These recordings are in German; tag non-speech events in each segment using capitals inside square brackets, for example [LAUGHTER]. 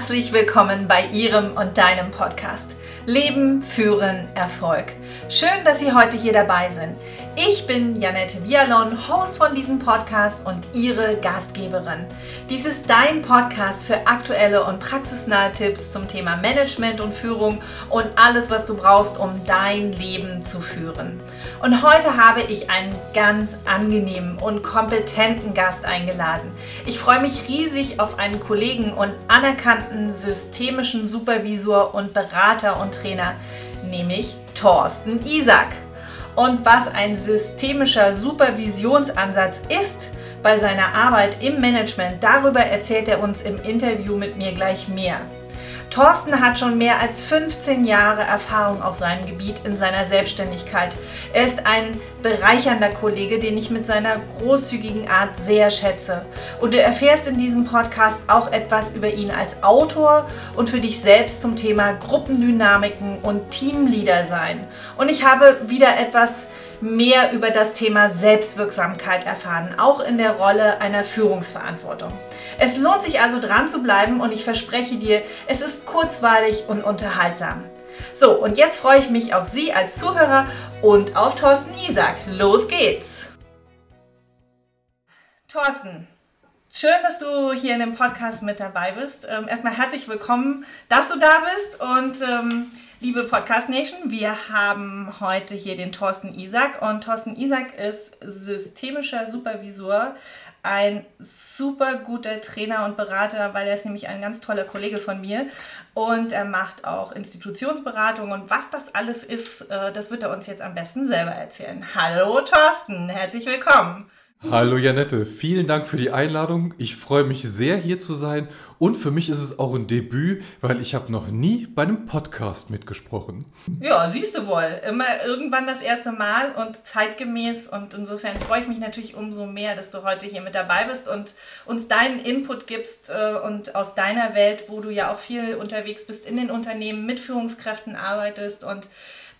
Herzlich willkommen bei Ihrem und deinem Podcast. Leben, Führen, Erfolg. Schön, dass Sie heute hier dabei sind. Ich bin Janette Vialon, Host von diesem Podcast und Ihre Gastgeberin. Dies ist dein Podcast für aktuelle und praxisnahe Tipps zum Thema Management und Führung und alles, was du brauchst, um dein Leben zu führen. Und heute habe ich einen ganz angenehmen und kompetenten Gast eingeladen. Ich freue mich riesig auf einen Kollegen und anerkannten systemischen Supervisor und Berater und Trainer, nämlich Thorsten Isaac. Und was ein systemischer Supervisionsansatz ist bei seiner Arbeit im Management, darüber erzählt er uns im Interview mit mir gleich mehr. Thorsten hat schon mehr als 15 Jahre Erfahrung auf seinem Gebiet in seiner Selbstständigkeit. Er ist ein bereichernder Kollege, den ich mit seiner großzügigen Art sehr schätze. Und du erfährst in diesem Podcast auch etwas über ihn als Autor und für dich selbst zum Thema Gruppendynamiken und Teamleader sein. Und ich habe wieder etwas mehr über das Thema Selbstwirksamkeit erfahren, auch in der Rolle einer Führungsverantwortung. Es lohnt sich also dran zu bleiben und ich verspreche dir, es ist kurzweilig und unterhaltsam. So, und jetzt freue ich mich auf Sie als Zuhörer und auf Thorsten Isaac. Los geht's! Thorsten, schön, dass du hier in dem Podcast mit dabei bist. Ähm, erstmal herzlich willkommen, dass du da bist und ähm, Liebe Podcast Nation, wir haben heute hier den Thorsten Isaac und Thorsten Isaac ist systemischer Supervisor, ein super guter Trainer und Berater, weil er ist nämlich ein ganz toller Kollege von mir und er macht auch Institutionsberatung und was das alles ist, äh, das wird er uns jetzt am besten selber erzählen. Hallo Thorsten, herzlich willkommen. Hallo Janette, vielen Dank für die Einladung. Ich freue mich sehr hier zu sein und für mich ist es auch ein Debüt, weil ich habe noch nie bei einem Podcast mitgesprochen. Ja, siehst du wohl. Immer irgendwann das erste Mal und zeitgemäß und insofern freue ich mich natürlich umso mehr, dass du heute hier mit dabei bist und uns deinen Input gibst äh, und aus deiner Welt, wo du ja auch viel unterwegs bist in den Unternehmen, mit Führungskräften arbeitest und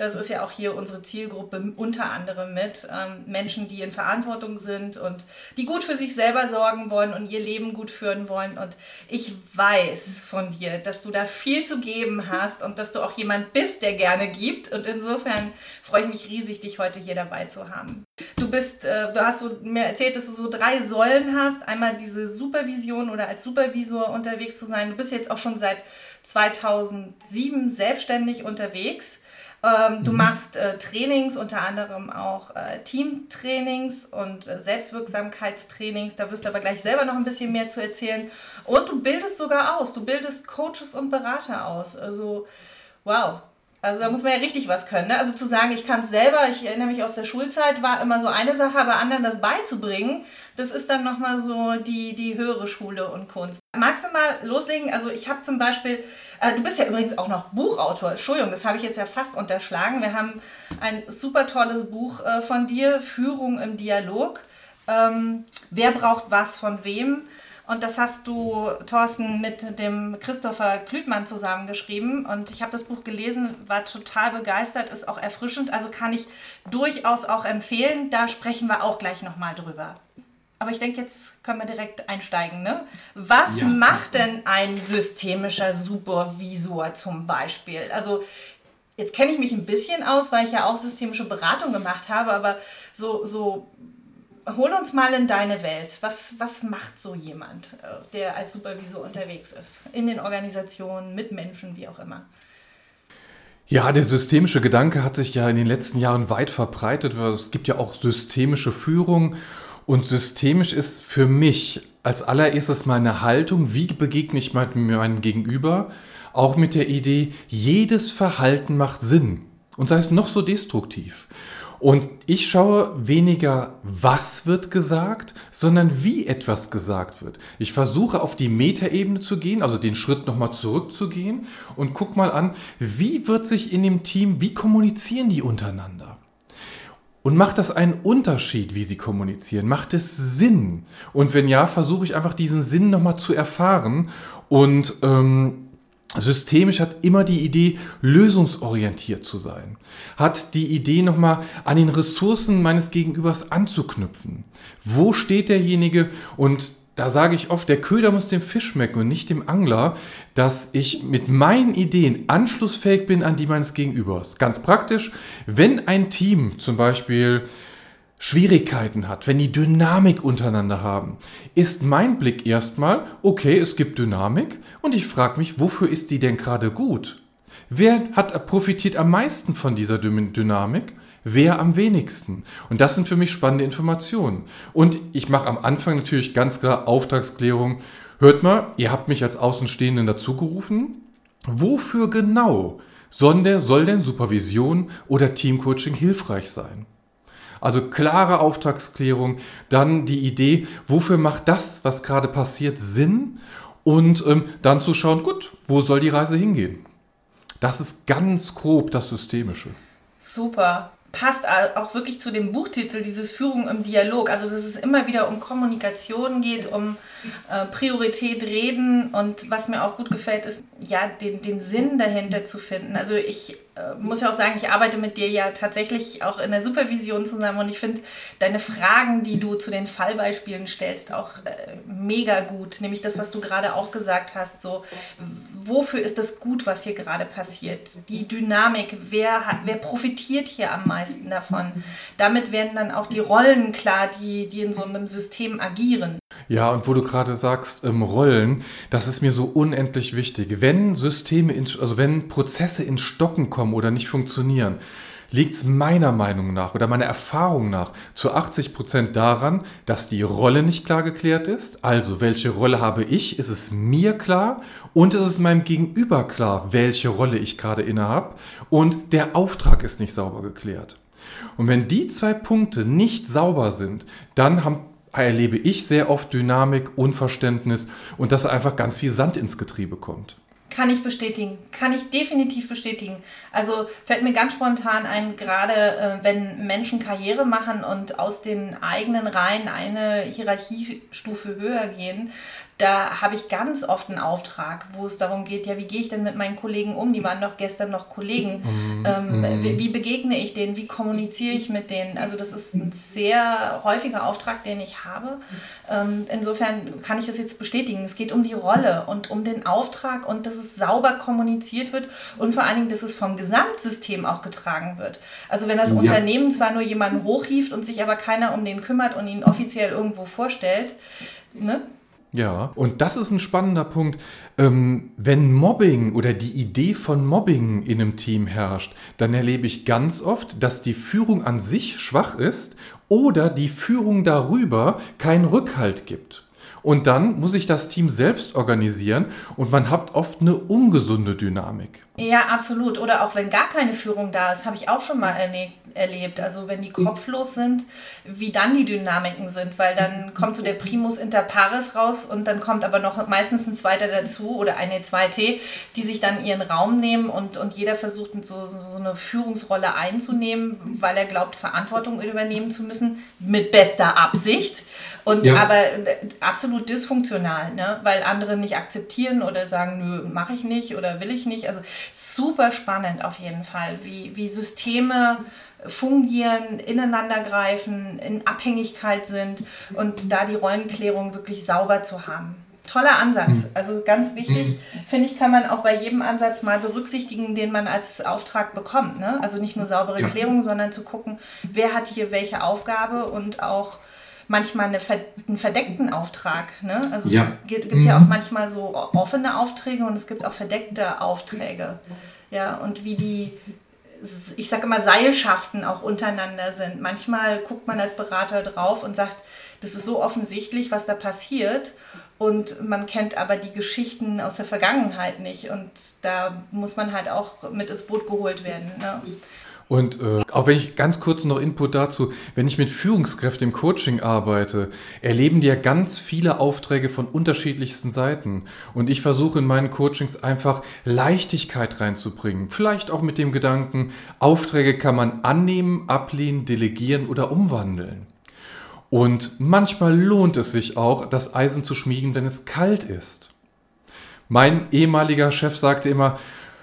das ist ja auch hier unsere Zielgruppe unter anderem mit ähm, Menschen, die in Verantwortung sind und die gut für sich selber sorgen wollen und ihr Leben gut führen wollen. Und ich weiß von dir, dass du da viel zu geben hast und dass du auch jemand bist, der gerne gibt. Und insofern freue ich mich riesig, dich heute hier dabei zu haben. Du bist, äh, du hast so mir erzählt, dass du so drei Säulen hast. Einmal diese Supervision oder als Supervisor unterwegs zu sein. Du bist jetzt auch schon seit 2007 selbstständig unterwegs. Ähm, du mhm. machst äh, Trainings, unter anderem auch äh, Teamtrainings und äh, Selbstwirksamkeitstrainings. Da wirst du aber gleich selber noch ein bisschen mehr zu erzählen. Und du bildest sogar aus. Du bildest Coaches und Berater aus. Also, wow. Also da muss man ja richtig was können. Ne? Also zu sagen, ich kann es selber, ich erinnere mich aus der Schulzeit, war immer so eine Sache, aber anderen das beizubringen, das ist dann nochmal so die, die höhere Schule und Kunst. Magst du mal loslegen? Also ich habe zum Beispiel, äh, du bist ja übrigens auch noch Buchautor, Entschuldigung, das habe ich jetzt ja fast unterschlagen. Wir haben ein super tolles Buch äh, von dir, Führung im Dialog. Ähm, wer braucht was von wem? Und das hast du, Thorsten, mit dem Christopher Klütmann zusammengeschrieben. Und ich habe das Buch gelesen, war total begeistert, ist auch erfrischend. Also kann ich durchaus auch empfehlen. Da sprechen wir auch gleich nochmal drüber. Aber ich denke, jetzt können wir direkt einsteigen. Ne? Was ja. macht denn ein systemischer Supervisor zum Beispiel? Also jetzt kenne ich mich ein bisschen aus, weil ich ja auch systemische Beratung gemacht habe, aber so, so hol uns mal in deine Welt. Was, was macht so jemand, äh, der als Supervisor unterwegs ist? In den Organisationen, mit Menschen, wie auch immer. Ja, der systemische Gedanke hat sich ja in den letzten Jahren weit verbreitet. Es gibt ja auch systemische Führung. Und systemisch ist für mich als allererstes meine Haltung, wie begegne ich meinem Gegenüber, auch mit der Idee, jedes Verhalten macht Sinn. Und sei es noch so destruktiv. Und ich schaue weniger, was wird gesagt, sondern wie etwas gesagt wird. Ich versuche auf die Metaebene zu gehen, also den Schritt nochmal zurückzugehen und guck mal an, wie wird sich in dem Team, wie kommunizieren die untereinander? Und macht das einen Unterschied, wie sie kommunizieren? Macht es Sinn? Und wenn ja, versuche ich einfach diesen Sinn nochmal zu erfahren und ähm, Systemisch hat immer die Idee, lösungsorientiert zu sein. Hat die Idee, nochmal an den Ressourcen meines Gegenübers anzuknüpfen. Wo steht derjenige? Und da sage ich oft, der Köder muss dem Fisch schmecken und nicht dem Angler, dass ich mit meinen Ideen anschlussfähig bin an die meines Gegenübers. Ganz praktisch, wenn ein Team zum Beispiel Schwierigkeiten hat, wenn die Dynamik untereinander haben, ist mein Blick erstmal, okay, es gibt Dynamik und ich frage mich, wofür ist die denn gerade gut? Wer hat profitiert am meisten von dieser Dynamik? wer am wenigsten. Und das sind für mich spannende Informationen. Und ich mache am Anfang natürlich ganz klar Auftragsklärung. Hört mal, ihr habt mich als Außenstehenden dazugerufen. Wofür genau soll denn, soll denn Supervision oder Teamcoaching hilfreich sein? Also klare Auftragsklärung, dann die Idee, wofür macht das, was gerade passiert, Sinn? Und ähm, dann zu schauen, gut, wo soll die Reise hingehen? Das ist ganz grob das Systemische. Super passt auch wirklich zu dem Buchtitel, dieses Führung im Dialog. Also, dass es immer wieder um Kommunikation geht, um äh, Priorität reden und was mir auch gut gefällt, ist, ja, den, den Sinn dahinter zu finden. Also, ich äh, muss ja auch sagen, ich arbeite mit dir ja tatsächlich auch in der Supervision zusammen und ich finde deine Fragen, die du zu den Fallbeispielen stellst, auch äh, mega gut. Nämlich das, was du gerade auch gesagt hast, so, wofür ist das gut, was hier gerade passiert? Die Dynamik, wer, hat, wer profitiert hier am meisten davon? Damit werden dann auch die Rollen klar, die, die in so einem System agieren. Ja, und wo du gerade sagst, ähm, Rollen, das ist mir so unendlich wichtig. Wenn Systeme, in, also wenn Prozesse in Stocken kommen oder nicht funktionieren, liegt es meiner Meinung nach oder meiner Erfahrung nach zu 80 Prozent daran, dass die Rolle nicht klar geklärt ist. Also, welche Rolle habe ich? Ist es mir klar? Und ist es meinem Gegenüber klar, welche Rolle ich gerade innehabe? Und der Auftrag ist nicht sauber geklärt. Und wenn die zwei Punkte nicht sauber sind, dann haben erlebe ich sehr oft Dynamik, Unverständnis und dass einfach ganz viel Sand ins Getriebe kommt. Kann ich bestätigen, kann ich definitiv bestätigen. Also fällt mir ganz spontan ein, gerade äh, wenn Menschen Karriere machen und aus den eigenen Reihen eine Hierarchiestufe höher gehen, da habe ich ganz oft einen Auftrag, wo es darum geht, ja, wie gehe ich denn mit meinen Kollegen um? Die waren doch gestern noch Kollegen. Mhm. Ähm, mhm. wie, wie, begegne ich denen? Wie kommuniziere ich mit denen? Also das ist ein sehr häufiger Auftrag, den ich habe. Ähm, insofern kann ich das jetzt bestätigen. Es geht um die Rolle und um den Auftrag und dass es sauber kommuniziert wird und vor allen Dingen, dass es vom Gesamtsystem auch getragen wird. Also wenn das ja. Unternehmen zwar nur jemanden hochhieft und sich aber keiner um den kümmert und ihn offiziell irgendwo vorstellt, ne? Ja, und das ist ein spannender Punkt. Ähm, wenn Mobbing oder die Idee von Mobbing in einem Team herrscht, dann erlebe ich ganz oft, dass die Führung an sich schwach ist oder die Führung darüber keinen Rückhalt gibt. Und dann muss sich das Team selbst organisieren und man hat oft eine ungesunde Dynamik. Ja, absolut. Oder auch wenn gar keine Führung da ist, habe ich auch schon mal erlebt. Also wenn die kopflos sind, wie dann die Dynamiken sind, weil dann kommt so der Primus inter pares raus und dann kommt aber noch meistens ein zweiter dazu oder eine zweite, die sich dann ihren Raum nehmen und, und jeder versucht so, so eine Führungsrolle einzunehmen, weil er glaubt, Verantwortung übernehmen zu müssen, mit bester Absicht. Und ja. aber äh, absolut dysfunktional, ne? weil andere nicht akzeptieren oder sagen, nö, mache ich nicht oder will ich nicht. Also super spannend auf jeden Fall, wie, wie Systeme fungieren, ineinander greifen, in Abhängigkeit sind und da die Rollenklärung wirklich sauber zu haben. Toller Ansatz, hm. also ganz wichtig, hm. finde ich, kann man auch bei jedem Ansatz mal berücksichtigen, den man als Auftrag bekommt. Ne? Also nicht nur saubere Klärung, sondern zu gucken, wer hat hier welche Aufgabe und auch manchmal eine, einen verdeckten Auftrag. Ne? Also ja. es gibt, gibt mhm. ja auch manchmal so offene Aufträge und es gibt auch verdeckte Aufträge. Ja, und wie die, ich sage immer, Seilschaften auch untereinander sind. Manchmal guckt man als Berater drauf und sagt, das ist so offensichtlich, was da passiert. Und man kennt aber die Geschichten aus der Vergangenheit nicht. Und da muss man halt auch mit ins Boot geholt werden. Ne? Und äh, auch wenn ich ganz kurz noch Input dazu, wenn ich mit Führungskräften im Coaching arbeite, erleben die ja ganz viele Aufträge von unterschiedlichsten Seiten. Und ich versuche in meinen Coachings einfach Leichtigkeit reinzubringen. Vielleicht auch mit dem Gedanken, Aufträge kann man annehmen, ablehnen, delegieren oder umwandeln. Und manchmal lohnt es sich auch, das Eisen zu schmieden, wenn es kalt ist. Mein ehemaliger Chef sagte immer,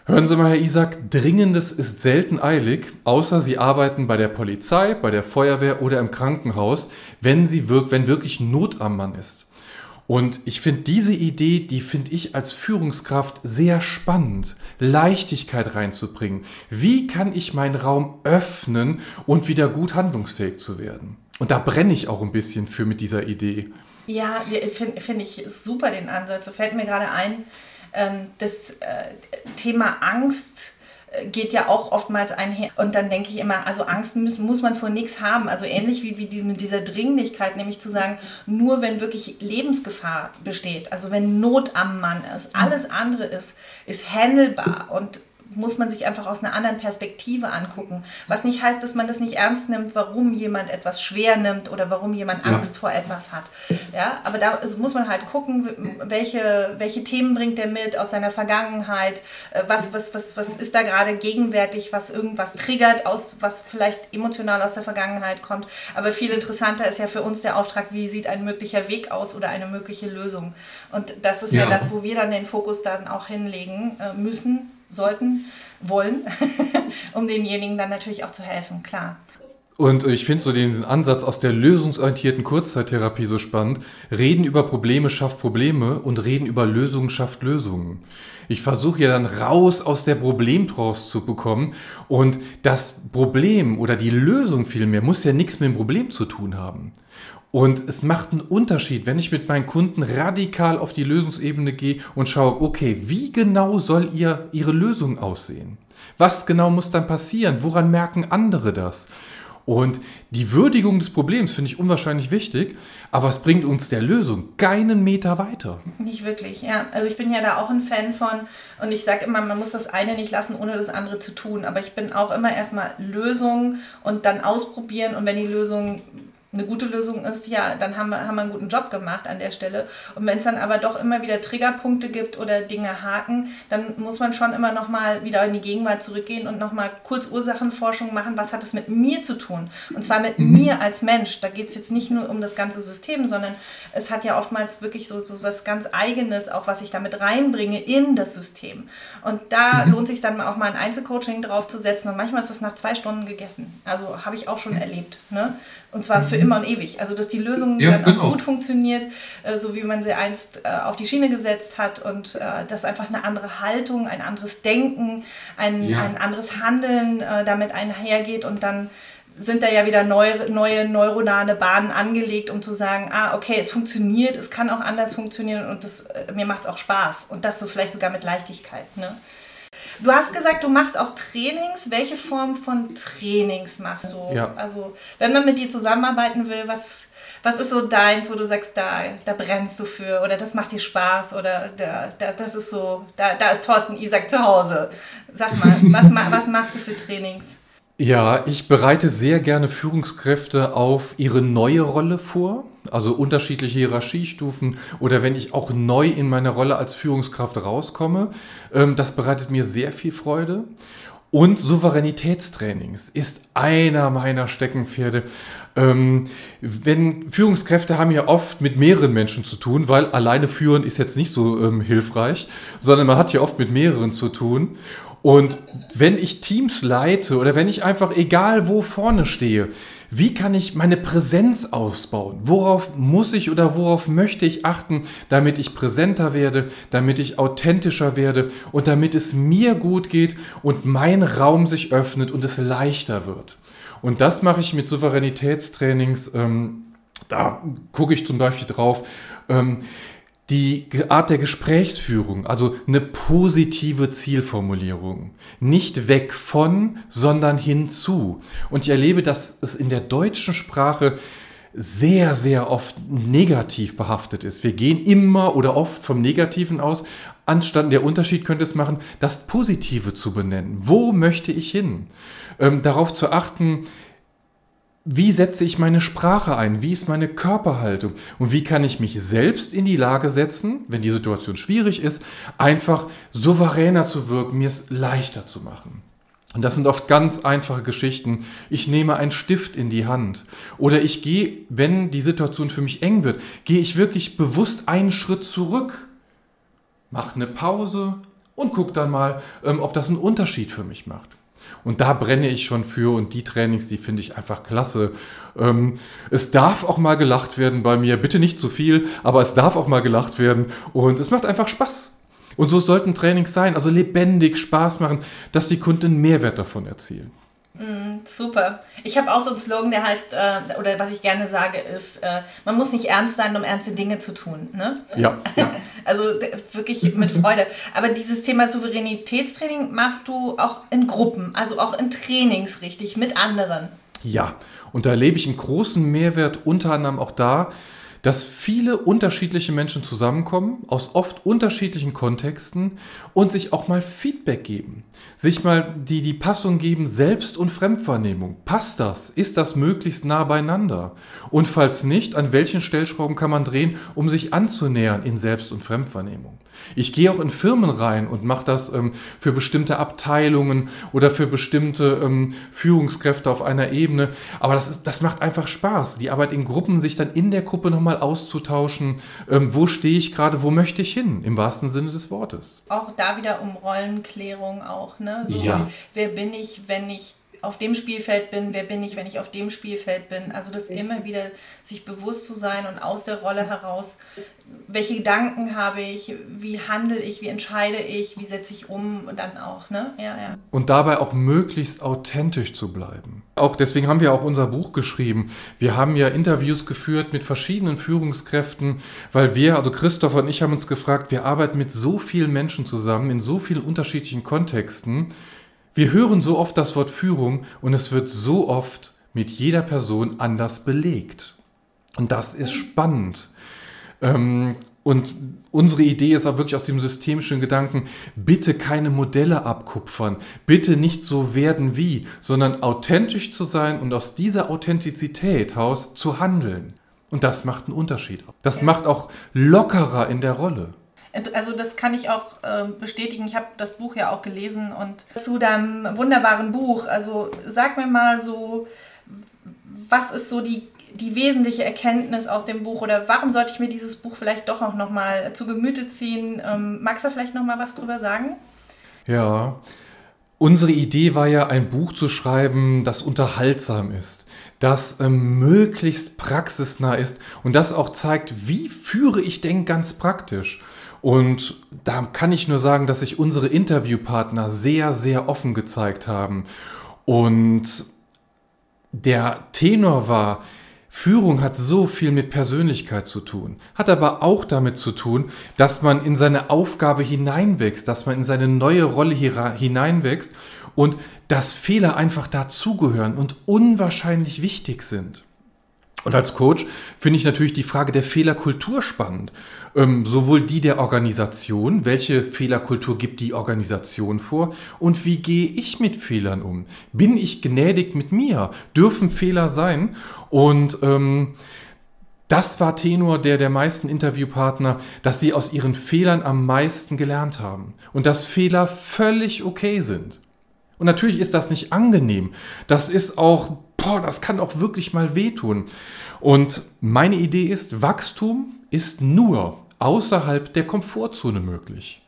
Hören Sie mal, Herr Isaac, Dringendes ist selten eilig, außer Sie arbeiten bei der Polizei, bei der Feuerwehr oder im Krankenhaus, wenn, Sie wirk wenn wirklich Not am Mann ist. Und ich finde diese Idee, die finde ich als Führungskraft sehr spannend, Leichtigkeit reinzubringen. Wie kann ich meinen Raum öffnen und wieder gut handlungsfähig zu werden? Und da brenne ich auch ein bisschen für mit dieser Idee. Ja, finde find ich super den Ansatz. Fällt mir gerade ein, das äh, Thema Angst geht ja auch oftmals einher. Und dann denke ich immer, also Angst muss, muss man vor nichts haben. Also ähnlich wie, wie die, mit dieser Dringlichkeit, nämlich zu sagen, nur wenn wirklich Lebensgefahr besteht, also wenn Not am Mann ist, alles andere ist, ist handelbar und muss man sich einfach aus einer anderen Perspektive angucken. Was nicht heißt, dass man das nicht ernst nimmt, warum jemand etwas schwer nimmt oder warum jemand Angst ja. vor etwas hat. Ja, aber da muss man halt gucken, welche, welche Themen bringt er mit aus seiner Vergangenheit, äh, was, was, was, was ist da gerade gegenwärtig, was irgendwas triggert, aus, was vielleicht emotional aus der Vergangenheit kommt. Aber viel interessanter ist ja für uns der Auftrag, wie sieht ein möglicher Weg aus oder eine mögliche Lösung. Und das ist ja, ja das, wo wir dann den Fokus dann auch hinlegen äh, müssen sollten, wollen, [LAUGHS] um denjenigen dann natürlich auch zu helfen, klar. Und ich finde so den Ansatz aus der lösungsorientierten Kurzzeittherapie so spannend. Reden über Probleme schafft Probleme und reden über Lösungen schafft Lösungen. Ich versuche ja dann raus aus der Problemtrance zu bekommen und das Problem oder die Lösung vielmehr muss ja nichts mit dem Problem zu tun haben. Und es macht einen Unterschied, wenn ich mit meinen Kunden radikal auf die Lösungsebene gehe und schaue, okay, wie genau soll ihr, ihre Lösung aussehen? Was genau muss dann passieren? Woran merken andere das? Und die Würdigung des Problems finde ich unwahrscheinlich wichtig, aber es bringt uns der Lösung keinen Meter weiter. Nicht wirklich, ja. Also ich bin ja da auch ein Fan von und ich sage immer, man muss das eine nicht lassen, ohne das andere zu tun. Aber ich bin auch immer erstmal Lösung und dann ausprobieren und wenn die Lösung eine gute Lösung ist, ja, dann haben wir, haben wir einen guten Job gemacht an der Stelle. Und wenn es dann aber doch immer wieder Triggerpunkte gibt oder Dinge haken, dann muss man schon immer nochmal wieder in die Gegenwart zurückgehen und nochmal kurz Ursachenforschung machen, was hat es mit mir zu tun? Und zwar mit mhm. mir als Mensch. Da geht es jetzt nicht nur um das ganze System, sondern es hat ja oftmals wirklich so, so was ganz Eigenes, auch was ich damit reinbringe in das System. Und da mhm. lohnt sich dann auch mal ein Einzelcoaching draufzusetzen und manchmal ist das nach zwei Stunden gegessen. Also habe ich auch schon erlebt. Ne? Und zwar für immer und ewig. Also dass die Lösung ja, dann genau. auch gut funktioniert, äh, so wie man sie einst äh, auf die Schiene gesetzt hat und äh, dass einfach eine andere Haltung, ein anderes Denken, ein, ja. ein anderes Handeln damit einhergeht und dann sind da ja wieder neue, neue neuronale Bahnen angelegt, um zu sagen, ah, okay, es funktioniert, es kann auch anders funktionieren und das, mir macht es auch Spaß. Und das so vielleicht sogar mit Leichtigkeit. Ne? Du hast gesagt, du machst auch Trainings. Welche Form von Trainings machst du? Ja. Also, wenn man mit dir zusammenarbeiten will, was, was ist so deins, wo du sagst, da, da brennst du für oder das macht dir Spaß oder da, da, das ist so, da, da ist Thorsten Isaac zu Hause. Sag mal, was, was machst du für Trainings? Ja, ich bereite sehr gerne Führungskräfte auf ihre neue Rolle vor, also unterschiedliche Hierarchiestufen oder wenn ich auch neu in meine Rolle als Führungskraft rauskomme. Ähm, das bereitet mir sehr viel Freude. Und Souveränitätstrainings ist einer meiner Steckenpferde. Ähm, wenn Führungskräfte haben ja oft mit mehreren Menschen zu tun, weil alleine führen ist jetzt nicht so ähm, hilfreich, sondern man hat ja oft mit mehreren zu tun. Und wenn ich Teams leite oder wenn ich einfach egal wo vorne stehe, wie kann ich meine Präsenz ausbauen? Worauf muss ich oder worauf möchte ich achten, damit ich präsenter werde, damit ich authentischer werde und damit es mir gut geht und mein Raum sich öffnet und es leichter wird? Und das mache ich mit Souveränitätstrainings. Ähm, da gucke ich zum Beispiel drauf. Ähm, die Art der Gesprächsführung, also eine positive Zielformulierung. Nicht weg von, sondern hinzu. Und ich erlebe, dass es in der deutschen Sprache sehr, sehr oft negativ behaftet ist. Wir gehen immer oder oft vom Negativen aus, anstatt der Unterschied könnte es machen, das Positive zu benennen. Wo möchte ich hin? Ähm, darauf zu achten, wie setze ich meine Sprache ein? Wie ist meine Körperhaltung? Und wie kann ich mich selbst in die Lage setzen, wenn die Situation schwierig ist, einfach souveräner zu wirken, mir es leichter zu machen? Und das sind oft ganz einfache Geschichten. Ich nehme einen Stift in die Hand. Oder ich gehe, wenn die Situation für mich eng wird, gehe ich wirklich bewusst einen Schritt zurück, mache eine Pause und gucke dann mal, ähm, ob das einen Unterschied für mich macht. Und da brenne ich schon für und die Trainings, die finde ich einfach klasse. Ähm, es darf auch mal gelacht werden bei mir, bitte nicht zu viel, aber es darf auch mal gelacht werden und es macht einfach Spaß. Und so sollten Trainings sein, also lebendig Spaß machen, dass die Kunden Mehrwert davon erzielen. Mm, super. Ich habe auch so einen Slogan, der heißt, äh, oder was ich gerne sage, ist, äh, man muss nicht ernst sein, um ernste Dinge zu tun. Ne? Ja, ja. [LAUGHS] Also wirklich mit Freude. Aber dieses Thema Souveränitätstraining machst du auch in Gruppen, also auch in Trainings richtig, mit anderen. Ja, und da erlebe ich einen großen Mehrwert unter anderem auch da, dass viele unterschiedliche Menschen zusammenkommen, aus oft unterschiedlichen Kontexten und sich auch mal Feedback geben. Sich mal die, die Passung geben, Selbst- und Fremdwahrnehmung. Passt das? Ist das möglichst nah beieinander? Und falls nicht, an welchen Stellschrauben kann man drehen, um sich anzunähern in Selbst- und Fremdwahrnehmung? Ich gehe auch in Firmen rein und mache das ähm, für bestimmte Abteilungen oder für bestimmte ähm, Führungskräfte auf einer Ebene. Aber das, ist, das macht einfach Spaß, die Arbeit in Gruppen, sich dann in der Gruppe nochmal auszutauschen. Ähm, wo stehe ich gerade, wo möchte ich hin, im wahrsten Sinne des Wortes. Auch da wieder um Rollenklärung auch. Ne? So, ja. Wer bin ich, wenn ich auf dem Spielfeld bin, wer bin ich, wenn ich auf dem Spielfeld bin. Also das immer wieder sich bewusst zu sein und aus der Rolle heraus, welche Gedanken habe ich, wie handle ich, wie entscheide ich, wie setze ich um und dann auch, ne? Ja, ja. Und dabei auch möglichst authentisch zu bleiben. Auch deswegen haben wir auch unser Buch geschrieben. Wir haben ja Interviews geführt mit verschiedenen Führungskräften, weil wir, also Christoph und ich haben uns gefragt, wir arbeiten mit so vielen Menschen zusammen in so vielen unterschiedlichen Kontexten wir hören so oft das Wort Führung und es wird so oft mit jeder Person anders belegt. Und das ist spannend. Ähm, und unsere Idee ist auch wirklich aus dem systemischen Gedanken, bitte keine Modelle abkupfern, bitte nicht so werden wie, sondern authentisch zu sein und aus dieser Authentizität heraus zu handeln. Und das macht einen Unterschied. Das macht auch lockerer in der Rolle. Also das kann ich auch äh, bestätigen. Ich habe das Buch ja auch gelesen und zu deinem wunderbaren Buch. Also sag mir mal so, was ist so die, die wesentliche Erkenntnis aus dem Buch oder warum sollte ich mir dieses Buch vielleicht doch auch noch mal zu Gemüte ziehen? Ähm, magst du vielleicht noch mal was drüber sagen? Ja, unsere Idee war ja ein Buch zu schreiben, das unterhaltsam ist, das ähm, möglichst praxisnah ist und das auch zeigt, wie führe ich denn ganz praktisch. Und da kann ich nur sagen, dass sich unsere Interviewpartner sehr, sehr offen gezeigt haben. Und der Tenor war, Führung hat so viel mit Persönlichkeit zu tun, hat aber auch damit zu tun, dass man in seine Aufgabe hineinwächst, dass man in seine neue Rolle hineinwächst und dass Fehler einfach dazugehören und unwahrscheinlich wichtig sind. Und als Coach finde ich natürlich die Frage der Fehlerkultur spannend. Ähm, sowohl die der Organisation, welche Fehlerkultur gibt die Organisation vor und wie gehe ich mit Fehlern um? Bin ich gnädig mit mir? Dürfen Fehler sein? Und ähm, das war Tenor der der meisten Interviewpartner, dass sie aus ihren Fehlern am meisten gelernt haben und dass Fehler völlig okay sind. Und natürlich ist das nicht angenehm. Das ist auch, boah, das kann auch wirklich mal wehtun. Und meine Idee ist, Wachstum ist nur außerhalb der Komfortzone möglich.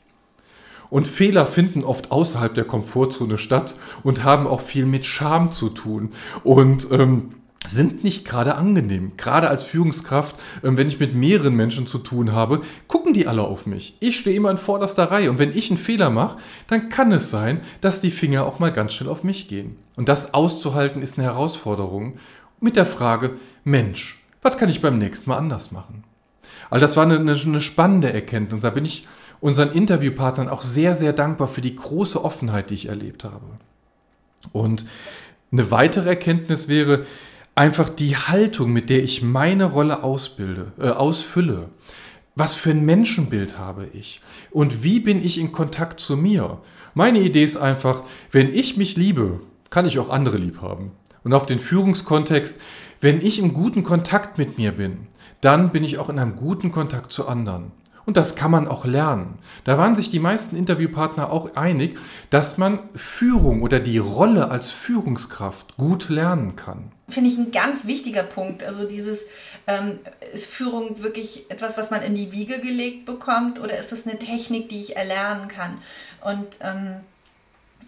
Und Fehler finden oft außerhalb der Komfortzone statt und haben auch viel mit Scham zu tun. Und ähm, sind nicht gerade angenehm. Gerade als Führungskraft, ähm, wenn ich mit mehreren Menschen zu tun habe, gucken die alle auf mich. Ich stehe immer in vorderster Reihe und wenn ich einen Fehler mache, dann kann es sein, dass die Finger auch mal ganz schnell auf mich gehen. Und das auszuhalten ist eine Herausforderung mit der Frage, Mensch, was kann ich beim nächsten Mal anders machen? Also das war eine, eine, eine spannende Erkenntnis. Da bin ich unseren Interviewpartnern auch sehr, sehr dankbar für die große Offenheit, die ich erlebt habe. Und eine weitere Erkenntnis wäre, einfach die Haltung, mit der ich meine Rolle ausbilde, äh, ausfülle. Was für ein Menschenbild habe ich? Und wie bin ich in Kontakt zu mir? Meine Idee ist einfach, wenn ich mich liebe, kann ich auch andere lieb haben. Und auf den Führungskontext, wenn ich im guten Kontakt mit mir bin, dann bin ich auch in einem guten Kontakt zu anderen. Und das kann man auch lernen. Da waren sich die meisten Interviewpartner auch einig, dass man Führung oder die Rolle als Führungskraft gut lernen kann. Finde ich ein ganz wichtiger Punkt. Also dieses, ähm, ist Führung wirklich etwas, was man in die Wiege gelegt bekommt oder ist es eine Technik, die ich erlernen kann? Und ähm,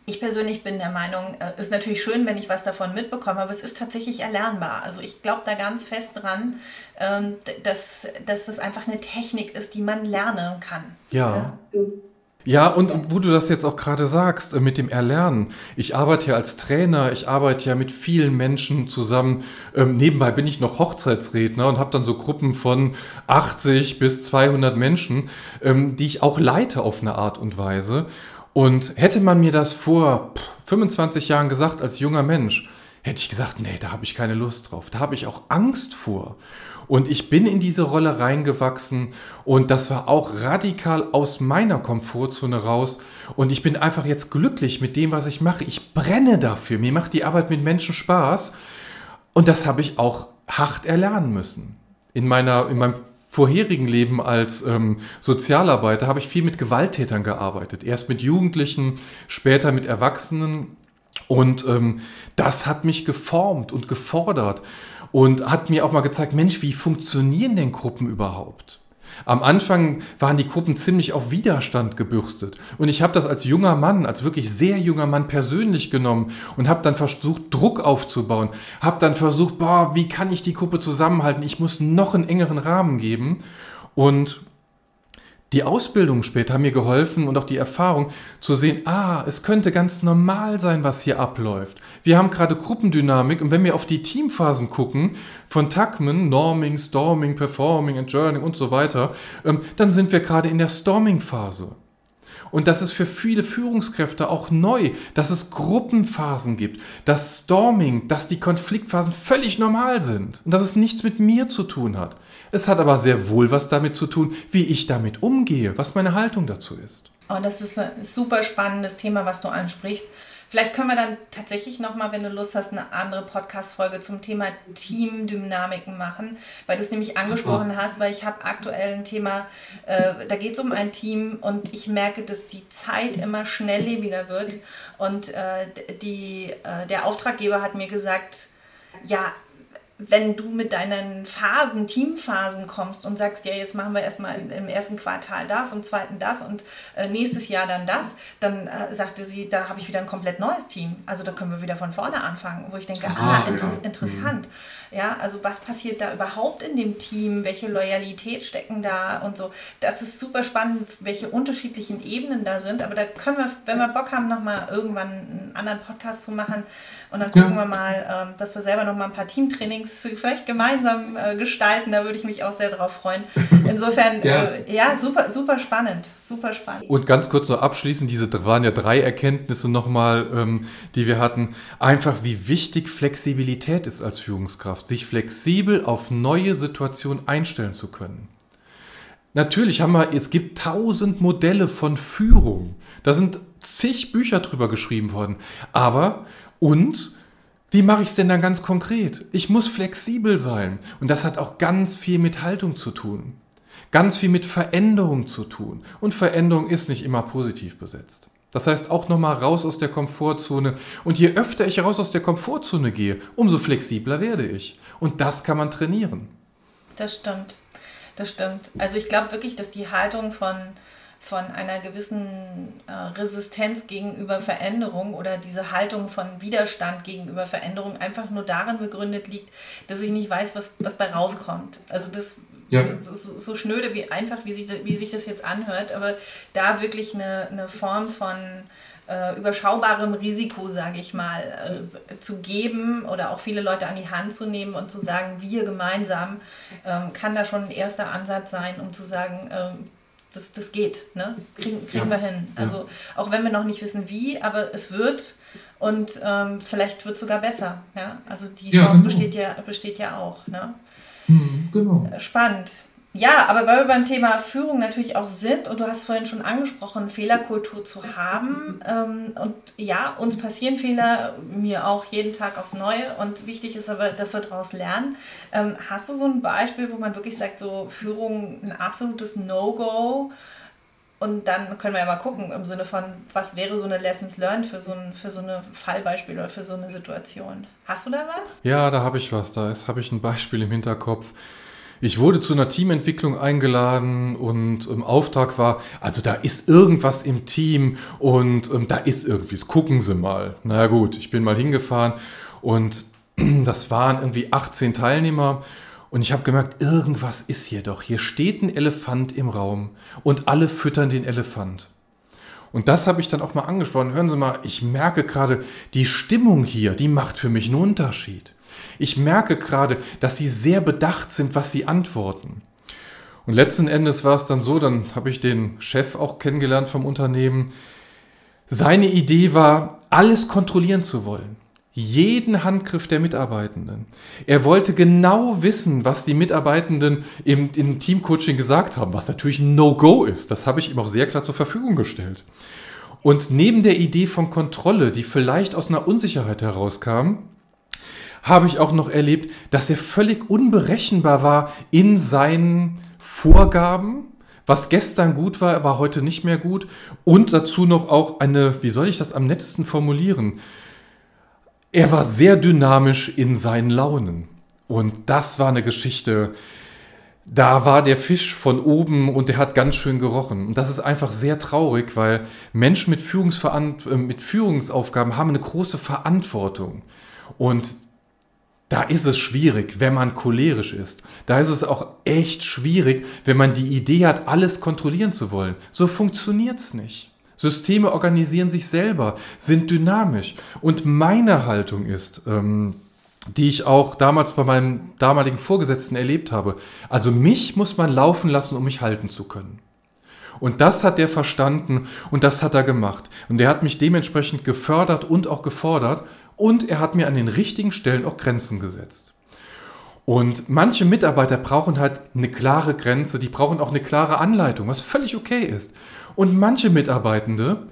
Ich persönlich bin der Meinung, äh, ist natürlich schön, wenn ich was davon mitbekomme, aber es ist tatsächlich erlernbar. Also ich glaube da ganz fest dran, ähm, dass, dass das einfach eine Technik ist, die man lernen kann. Ja. ja. Ja, und wo du das jetzt auch gerade sagst, äh, mit dem Erlernen. Ich arbeite ja als Trainer, ich arbeite ja mit vielen Menschen zusammen. Ähm, nebenbei bin ich noch Hochzeitsredner und habe dann so Gruppen von 80 bis 200 Menschen, ähm, die ich auch leite auf eine Art und Weise. Und hätte man mir das vor 25 Jahren gesagt als junger Mensch, hätte ich gesagt, nee, da habe ich keine Lust drauf. Da habe ich auch Angst vor. Und ich bin in diese Rolle reingewachsen und das war auch radikal aus meiner Komfortzone raus. Und ich bin einfach jetzt glücklich mit dem, was ich mache. Ich brenne dafür. Mir macht die Arbeit mit Menschen Spaß. Und das habe ich auch hart erlernen müssen. In, meiner, in meinem vorherigen Leben als ähm, Sozialarbeiter habe ich viel mit Gewalttätern gearbeitet. Erst mit Jugendlichen, später mit Erwachsenen. Und ähm, das hat mich geformt und gefordert und hat mir auch mal gezeigt, Mensch, wie funktionieren denn Gruppen überhaupt? Am Anfang waren die Gruppen ziemlich auf Widerstand gebürstet. Und ich habe das als junger Mann, als wirklich sehr junger Mann persönlich genommen und habe dann versucht, Druck aufzubauen. Habe dann versucht, boah, wie kann ich die Gruppe zusammenhalten? Ich muss noch einen engeren Rahmen geben. Und die Ausbildung später haben mir geholfen und auch die Erfahrung zu sehen, ah, es könnte ganz normal sein, was hier abläuft. Wir haben gerade Gruppendynamik und wenn wir auf die Teamphasen gucken, von Tuckman, Norming, Storming, Performing, Adjourning und so weiter, ähm, dann sind wir gerade in der Storming-Phase. Und das ist für viele Führungskräfte auch neu, dass es Gruppenphasen gibt, dass Storming, dass die Konfliktphasen völlig normal sind und dass es nichts mit mir zu tun hat. Es hat aber sehr wohl was damit zu tun, wie ich damit umgehe, was meine Haltung dazu ist. Oh, das ist ein super spannendes Thema, was du ansprichst. Vielleicht können wir dann tatsächlich nochmal, wenn du Lust hast, eine andere Podcast-Folge zum Thema Teamdynamiken machen, weil du es nämlich angesprochen hast, weil ich habe aktuell ein Thema, äh, da geht es um ein Team und ich merke, dass die Zeit immer schnelllebiger wird und äh, die, äh, der Auftraggeber hat mir gesagt, ja, wenn du mit deinen Phasen, Teamphasen kommst und sagst, ja, jetzt machen wir erstmal im ersten Quartal das, im zweiten das und äh, nächstes Jahr dann das, dann äh, sagte sie, da habe ich wieder ein komplett neues Team. Also da können wir wieder von vorne anfangen, wo ich denke, ah, inter ja. interessant. Mhm. Ja, also was passiert da überhaupt in dem Team? Welche Loyalität stecken da und so? Das ist super spannend, welche unterschiedlichen Ebenen da sind. Aber da können wir, wenn wir Bock haben, nochmal irgendwann einen anderen Podcast zu machen. Und dann gucken ja. wir mal, ähm, dass wir selber nochmal ein paar Teamtrainings vielleicht gemeinsam äh, gestalten. Da würde ich mich auch sehr drauf freuen. Insofern, ja, äh, ja super, super spannend. Super spannend. Und ganz kurz noch abschließend, diese waren ja drei Erkenntnisse nochmal, ähm, die wir hatten. Einfach, wie wichtig Flexibilität ist als Führungskraft Führungskraft, sich flexibel auf neue Situationen einstellen zu können. Natürlich haben wir, es gibt tausend Modelle von Führung. Da sind zig Bücher drüber geschrieben worden. Aber, und, wie mache ich es denn dann ganz konkret? Ich muss flexibel sein. Und das hat auch ganz viel mit Haltung zu tun. Ganz viel mit Veränderung zu tun. Und Veränderung ist nicht immer positiv besetzt. Das heißt auch nochmal raus aus der Komfortzone. Und je öfter ich raus aus der Komfortzone gehe, umso flexibler werde ich. Und das kann man trainieren. Das stimmt. Das stimmt. Also ich glaube wirklich, dass die Haltung von, von einer gewissen äh, Resistenz gegenüber Veränderung oder diese Haltung von Widerstand gegenüber Veränderung einfach nur darin begründet liegt, dass ich nicht weiß, was, was bei rauskommt. Also das ja. So, so, schnöde, wie einfach, wie sich, wie sich das jetzt anhört, aber da wirklich eine, eine Form von äh, überschaubarem Risiko, sage ich mal, äh, zu geben oder auch viele Leute an die Hand zu nehmen und zu sagen, wir gemeinsam, ähm, kann da schon ein erster Ansatz sein, um zu sagen, ähm, das, das geht, ne? kriegen, kriegen ja. wir hin. Also auch wenn wir noch nicht wissen wie, aber es wird und ähm, vielleicht wird es sogar besser. Ja? Also die Chance genau. besteht, ja, besteht ja auch. Ne? Mhm, genau. Spannend. Ja, aber weil wir beim Thema Führung natürlich auch sind und du hast vorhin schon angesprochen, Fehlerkultur zu haben. Ähm, und ja, uns passieren Fehler, mir auch jeden Tag aufs Neue. Und wichtig ist aber, dass wir daraus lernen. Ähm, hast du so ein Beispiel, wo man wirklich sagt, so Führung ein absolutes No-Go? Und dann können wir ja mal gucken im Sinne von, was wäre so eine Lessons Learned für so ein für so eine Fallbeispiel oder für so eine Situation. Hast du da was? Ja, da habe ich was. Da habe ich ein Beispiel im Hinterkopf. Ich wurde zu einer Teamentwicklung eingeladen und im Auftrag war, also da ist irgendwas im Team und ähm, da ist irgendwie, gucken Sie mal. Na ja, gut, ich bin mal hingefahren und [CLEARS THROAT] das waren irgendwie 18 Teilnehmer und ich habe gemerkt, irgendwas ist hier doch. Hier steht ein Elefant im Raum und alle füttern den Elefant. Und das habe ich dann auch mal angesprochen. Hören Sie mal, ich merke gerade, die Stimmung hier, die macht für mich einen Unterschied. Ich merke gerade, dass Sie sehr bedacht sind, was Sie antworten. Und letzten Endes war es dann so, dann habe ich den Chef auch kennengelernt vom Unternehmen. Seine Idee war, alles kontrollieren zu wollen jeden Handgriff der Mitarbeitenden. Er wollte genau wissen, was die Mitarbeitenden im, im Teamcoaching gesagt haben, was natürlich ein No-Go ist. Das habe ich ihm auch sehr klar zur Verfügung gestellt. Und neben der Idee von Kontrolle, die vielleicht aus einer Unsicherheit herauskam, habe ich auch noch erlebt, dass er völlig unberechenbar war in seinen Vorgaben. Was gestern gut war, war heute nicht mehr gut. Und dazu noch auch eine, wie soll ich das am nettesten formulieren? Er war sehr dynamisch in seinen Launen. Und das war eine Geschichte, da war der Fisch von oben und der hat ganz schön gerochen. Und das ist einfach sehr traurig, weil Menschen mit, äh, mit Führungsaufgaben haben eine große Verantwortung. Und da ist es schwierig, wenn man cholerisch ist. Da ist es auch echt schwierig, wenn man die Idee hat, alles kontrollieren zu wollen. So funktioniert es nicht. Systeme organisieren sich selber, sind dynamisch. Und meine Haltung ist, ähm, die ich auch damals bei meinem damaligen Vorgesetzten erlebt habe, also mich muss man laufen lassen, um mich halten zu können. Und das hat er verstanden und das hat er gemacht. Und er hat mich dementsprechend gefördert und auch gefordert und er hat mir an den richtigen Stellen auch Grenzen gesetzt. Und manche Mitarbeiter brauchen halt eine klare Grenze, die brauchen auch eine klare Anleitung, was völlig okay ist. Und manche Mitarbeitende,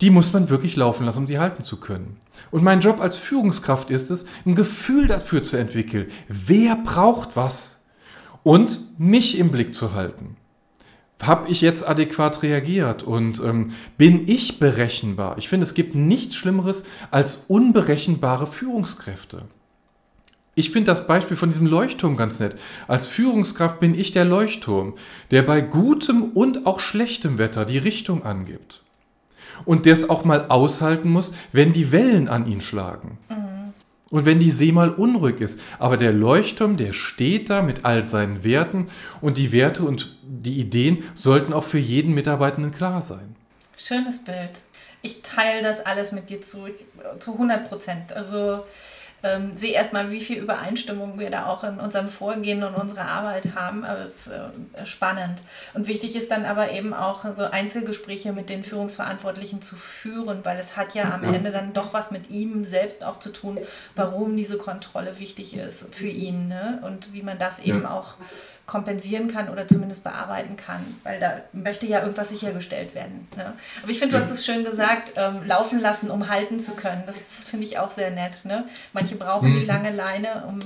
die muss man wirklich laufen lassen, um sie halten zu können. Und mein Job als Führungskraft ist es, ein Gefühl dafür zu entwickeln, wer braucht was und mich im Blick zu halten. Habe ich jetzt adäquat reagiert und ähm, bin ich berechenbar? Ich finde, es gibt nichts Schlimmeres als unberechenbare Führungskräfte. Ich finde das Beispiel von diesem Leuchtturm ganz nett. Als Führungskraft bin ich der Leuchtturm, der bei gutem und auch schlechtem Wetter die Richtung angibt. Und der es auch mal aushalten muss, wenn die Wellen an ihn schlagen. Mhm. Und wenn die See mal unruhig ist. Aber der Leuchtturm, der steht da mit all seinen Werten und die Werte und die Ideen sollten auch für jeden Mitarbeitenden klar sein. Schönes Bild. Ich teile das alles mit dir zu, zu 100 Prozent. Also ähm, sehe erstmal, wie viel Übereinstimmung wir da auch in unserem Vorgehen und unserer Arbeit haben. Aber es ist äh, spannend. Und wichtig ist dann aber eben auch so Einzelgespräche mit den Führungsverantwortlichen zu führen, weil es hat ja am mhm. Ende dann doch was mit ihm selbst auch zu tun, warum diese Kontrolle wichtig ist für ihn ne? und wie man das eben auch kompensieren kann oder zumindest bearbeiten kann, weil da möchte ja irgendwas sichergestellt werden. Ne? Aber ich finde, du hast es schön gesagt, ähm, laufen lassen, um halten zu können. Das finde ich auch sehr nett. Ne? Manche brauchen mhm. die lange Leine, um,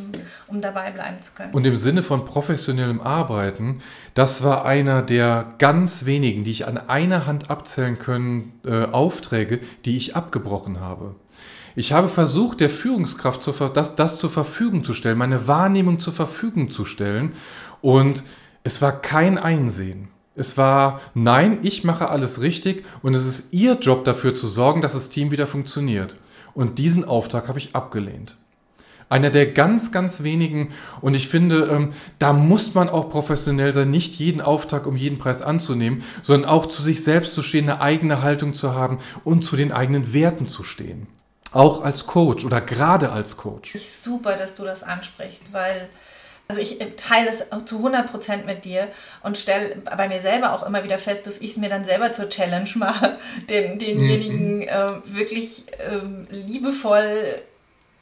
um dabei bleiben zu können. Und im Sinne von professionellem Arbeiten, das war einer der ganz wenigen, die ich an einer Hand abzählen können, äh, Aufträge, die ich abgebrochen habe. Ich habe versucht, der Führungskraft zu, das, das zur Verfügung zu stellen, meine Wahrnehmung zur Verfügung zu stellen. Und es war kein Einsehen. Es war, nein, ich mache alles richtig und es ist Ihr Job dafür zu sorgen, dass das Team wieder funktioniert. Und diesen Auftrag habe ich abgelehnt. Einer der ganz, ganz wenigen. Und ich finde, ähm, da muss man auch professionell sein, nicht jeden Auftrag um jeden Preis anzunehmen, sondern auch zu sich selbst zu stehen, eine eigene Haltung zu haben und zu den eigenen Werten zu stehen. Auch als Coach oder gerade als Coach. Super, dass du das ansprichst, weil also ich äh, teile es zu 100% mit dir und stelle bei mir selber auch immer wieder fest, dass ich es mir dann selber zur Challenge mache, [LAUGHS] den, denjenigen mhm. äh, wirklich äh, liebevoll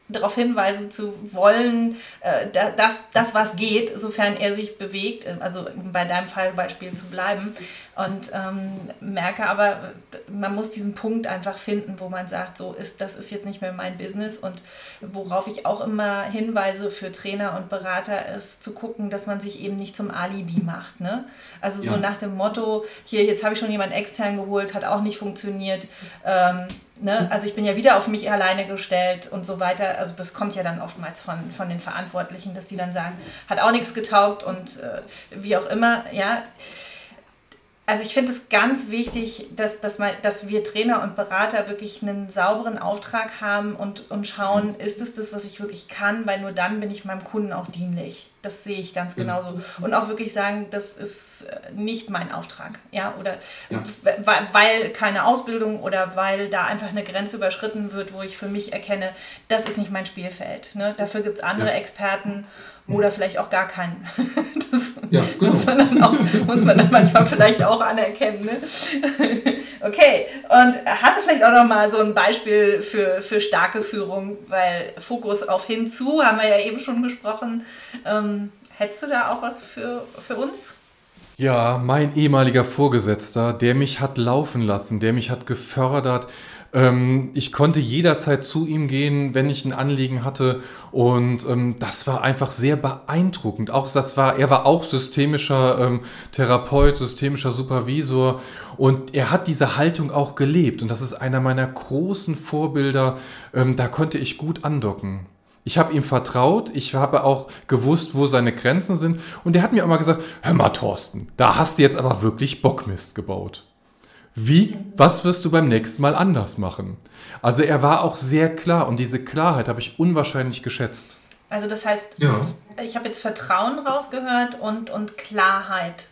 darauf hinweisen zu wollen, äh, dass das, was geht, sofern er sich bewegt, also um bei deinem Fallbeispiel zu bleiben. Und ähm, merke aber, man muss diesen Punkt einfach finden, wo man sagt, so ist, das ist jetzt nicht mehr mein Business. Und worauf ich auch immer hinweise für Trainer und Berater ist, zu gucken, dass man sich eben nicht zum Alibi macht. Ne? Also so ja. nach dem Motto, hier, jetzt habe ich schon jemanden extern geholt, hat auch nicht funktioniert. Ähm, Ne? Also ich bin ja wieder auf mich alleine gestellt und so weiter. Also das kommt ja dann oftmals von, von den Verantwortlichen, dass die dann sagen, hat auch nichts getaugt und äh, wie auch immer, ja. Also ich finde es ganz wichtig, dass, dass, mal, dass wir Trainer und Berater wirklich einen sauberen Auftrag haben und, und schauen, ist es das, was ich wirklich kann, weil nur dann bin ich meinem Kunden auch dienlich. Das sehe ich ganz genauso. Und auch wirklich sagen, das ist äh, nicht mein Auftrag. Ja, oder ja. weil keine Ausbildung oder weil da einfach eine Grenze überschritten wird, wo ich für mich erkenne, das ist nicht mein Spielfeld. Ne? Dafür gibt es andere ja. Experten oder vielleicht auch gar keinen. [LAUGHS] Das ja, genau. muss, man dann auch, muss man dann manchmal vielleicht auch anerkennen. Ne? [LAUGHS] Okay, und hast du vielleicht auch noch mal so ein Beispiel für, für starke Führung, weil Fokus auf hinzu, haben wir ja eben schon gesprochen. Ähm, hättest du da auch was für, für uns? Ja, mein ehemaliger Vorgesetzter, der mich hat laufen lassen, der mich hat gefördert, ähm, ich konnte jederzeit zu ihm gehen, wenn ich ein Anliegen hatte. Und ähm, das war einfach sehr beeindruckend. Auch das war, er war auch systemischer ähm, Therapeut, systemischer Supervisor. Und er hat diese Haltung auch gelebt. Und das ist einer meiner großen Vorbilder. Ähm, da konnte ich gut andocken. Ich habe ihm vertraut, ich habe auch gewusst, wo seine Grenzen sind. Und er hat mir auch mal gesagt, hör mal Thorsten, da hast du jetzt aber wirklich Bockmist gebaut. Wie, was wirst du beim nächsten Mal anders machen? Also er war auch sehr klar und diese Klarheit habe ich unwahrscheinlich geschätzt. Also das heißt, ja. ich habe jetzt Vertrauen rausgehört und, und Klarheit.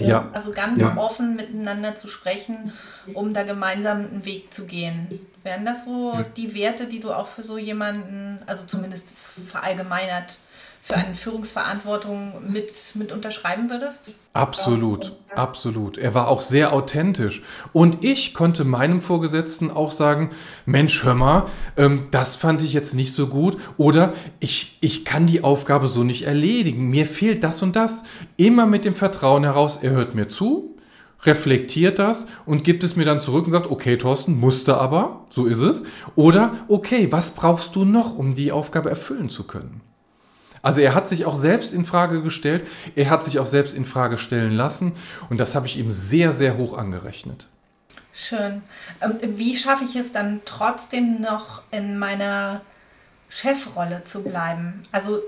Ja. Also ganz ja. offen miteinander zu sprechen, um da gemeinsam einen Weg zu gehen. Wären das so ja. die Werte, die du auch für so jemanden, also zumindest verallgemeinert, für eine Führungsverantwortung mit, mit unterschreiben würdest? Absolut, absolut. Er war auch sehr authentisch. Und ich konnte meinem Vorgesetzten auch sagen, Mensch, hör mal, ähm, das fand ich jetzt nicht so gut. Oder ich, ich kann die Aufgabe so nicht erledigen. Mir fehlt das und das. Immer mit dem Vertrauen heraus, er hört mir zu, reflektiert das und gibt es mir dann zurück und sagt, okay, Thorsten, musste aber, so ist es. Oder, okay, was brauchst du noch, um die Aufgabe erfüllen zu können? Also er hat sich auch selbst in Frage gestellt, er hat sich auch selbst in Frage stellen lassen und das habe ich ihm sehr, sehr hoch angerechnet. Schön. Ähm, wie schaffe ich es dann trotzdem noch in meiner Chefrolle zu bleiben? Also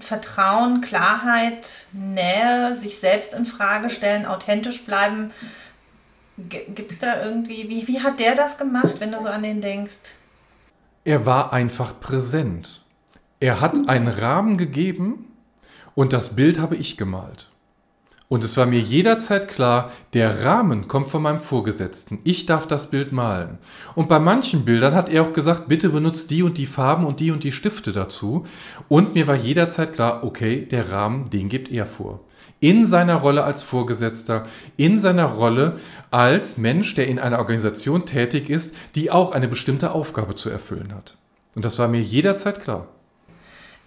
Vertrauen, Klarheit, Nähe, sich selbst in Frage stellen, authentisch bleiben. Gibt es da irgendwie, wie, wie hat der das gemacht, wenn du so an den denkst? Er war einfach präsent. Er hat einen Rahmen gegeben und das Bild habe ich gemalt. Und es war mir jederzeit klar, der Rahmen kommt von meinem Vorgesetzten. Ich darf das Bild malen. Und bei manchen Bildern hat er auch gesagt, bitte benutzt die und die Farben und die und die Stifte dazu. Und mir war jederzeit klar, okay, der Rahmen, den gibt er vor. In seiner Rolle als Vorgesetzter, in seiner Rolle als Mensch, der in einer Organisation tätig ist, die auch eine bestimmte Aufgabe zu erfüllen hat. Und das war mir jederzeit klar.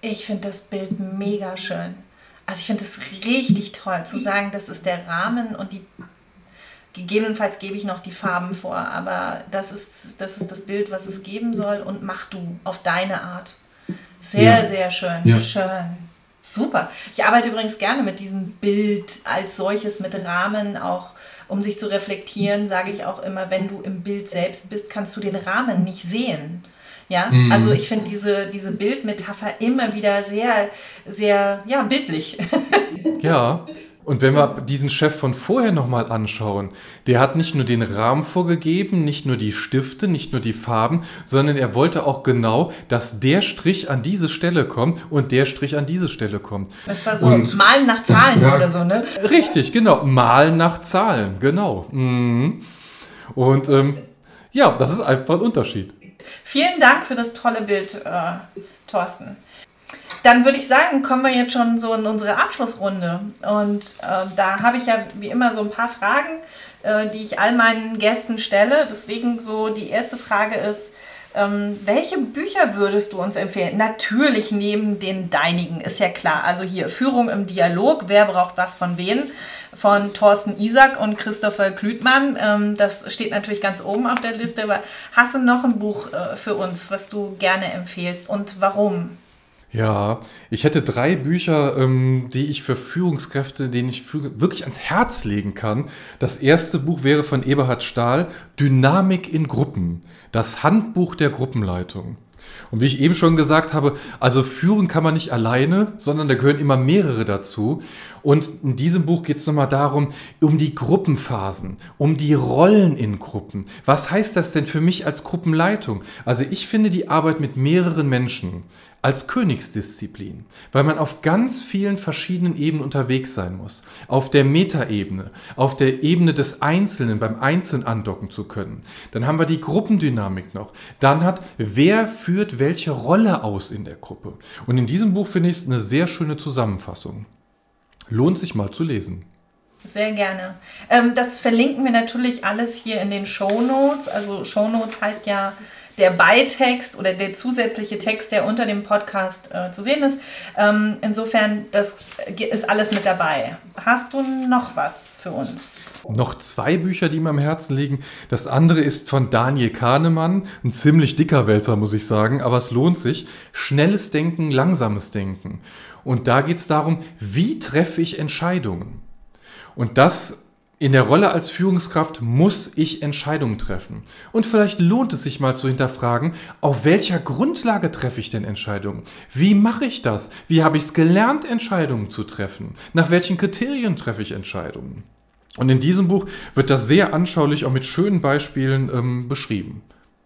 Ich finde das Bild mega schön. Also ich finde es richtig toll zu sagen, das ist der Rahmen und die gegebenenfalls gebe ich noch die Farben vor, aber das ist das, ist das Bild, was es geben soll und mach du auf deine Art. Sehr, ja. sehr schön. Ja. Schön. Super. Ich arbeite übrigens gerne mit diesem Bild als solches, mit Rahmen auch um sich zu reflektieren, sage ich auch immer, wenn du im Bild selbst bist, kannst du den Rahmen nicht sehen. Ja, mhm. also ich finde diese, diese Bildmetapher immer wieder sehr, sehr, ja, bildlich. [LAUGHS] Ja, und wenn wir diesen Chef von vorher nochmal anschauen, der hat nicht nur den Rahmen vorgegeben, nicht nur die Stifte, nicht nur die Farben, sondern er wollte auch genau, dass der Strich an diese Stelle kommt und der Strich an diese Stelle kommt. Das war so und, Malen nach Zahlen ja, oder so, ne? Richtig, genau. Malen nach Zahlen, genau. Mhm. Und ähm, ja, das ist einfach ein Unterschied. Vielen Dank für das tolle Bild, äh, Thorsten. Dann würde ich sagen, kommen wir jetzt schon so in unsere Abschlussrunde. Und äh, da habe ich ja wie immer so ein paar Fragen, äh, die ich all meinen Gästen stelle. Deswegen so die erste Frage ist, ähm, welche Bücher würdest du uns empfehlen? Natürlich neben den deinigen, ist ja klar. Also hier Führung im Dialog, wer braucht was von wen? von Thorsten Isaac und Christopher Klütmann. Ähm, das steht natürlich ganz oben auf der Liste. Aber hast du noch ein Buch äh, für uns, was du gerne empfehlst und warum? Ja, ich hätte drei Bücher, ähm, die ich für Führungskräfte, denen ich wirklich ans Herz legen kann. Das erste Buch wäre von Eberhard Stahl, Dynamik in Gruppen, das Handbuch der Gruppenleitung. Und wie ich eben schon gesagt habe, also führen kann man nicht alleine, sondern da gehören immer mehrere dazu. Und in diesem Buch geht es nochmal darum, um die Gruppenphasen, um die Rollen in Gruppen. Was heißt das denn für mich als Gruppenleitung? Also ich finde die Arbeit mit mehreren Menschen als Königsdisziplin, weil man auf ganz vielen verschiedenen Ebenen unterwegs sein muss. Auf der Metaebene, auf der Ebene des Einzelnen, beim Einzelnen andocken zu können. Dann haben wir die Gruppendynamik noch. Dann hat, wer führt welche Rolle aus in der Gruppe. Und in diesem Buch finde ich es eine sehr schöne Zusammenfassung. Lohnt sich mal zu lesen. Sehr gerne. Ähm, das verlinken wir natürlich alles hier in den Show Notes. Also Show Notes heißt ja der Beitext oder der zusätzliche Text, der unter dem Podcast äh, zu sehen ist. Ähm, insofern, das ist alles mit dabei. Hast du noch was für uns? Noch zwei Bücher, die mir am Herzen liegen. Das andere ist von Daniel Kahnemann, ein ziemlich dicker Wälzer, muss ich sagen, aber es lohnt sich. Schnelles Denken, langsames Denken. Und da geht es darum, wie treffe ich Entscheidungen? Und das in der Rolle als Führungskraft muss ich Entscheidungen treffen. Und vielleicht lohnt es sich mal zu hinterfragen, auf welcher Grundlage treffe ich denn Entscheidungen? Wie mache ich das? Wie habe ich es gelernt, Entscheidungen zu treffen? Nach welchen Kriterien treffe ich Entscheidungen? Und in diesem Buch wird das sehr anschaulich auch mit schönen Beispielen ähm, beschrieben.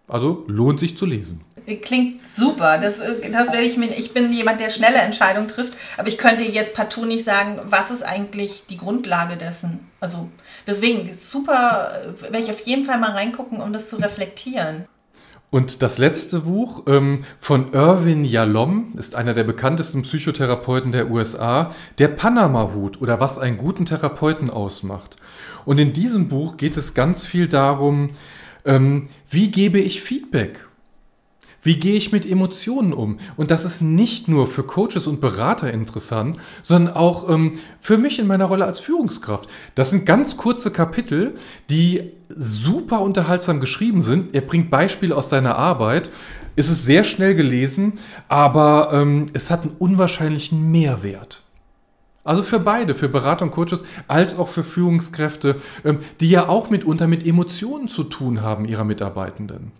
Also lohnt sich zu lesen. Klingt super. Das, das werde ich mir. Ich bin jemand, der schnelle Entscheidungen trifft, aber ich könnte jetzt partout nicht sagen, was ist eigentlich die Grundlage dessen. Also deswegen super, werde ich auf jeden Fall mal reingucken, um das zu reflektieren. Und das letzte Buch ähm, von Irwin Yalom ist einer der bekanntesten Psychotherapeuten der USA, der Panama-Hut oder was einen guten Therapeuten ausmacht. Und in diesem Buch geht es ganz viel darum, ähm, wie gebe ich Feedback? Wie gehe ich mit Emotionen um? Und das ist nicht nur für Coaches und Berater interessant, sondern auch ähm, für mich in meiner Rolle als Führungskraft. Das sind ganz kurze Kapitel, die super unterhaltsam geschrieben sind. Er bringt Beispiele aus seiner Arbeit. Es ist sehr schnell gelesen, aber ähm, es hat einen unwahrscheinlichen Mehrwert. Also für beide, für Berater und Coaches, als auch für Führungskräfte, ähm, die ja auch mitunter mit Emotionen zu tun haben ihrer Mitarbeitenden.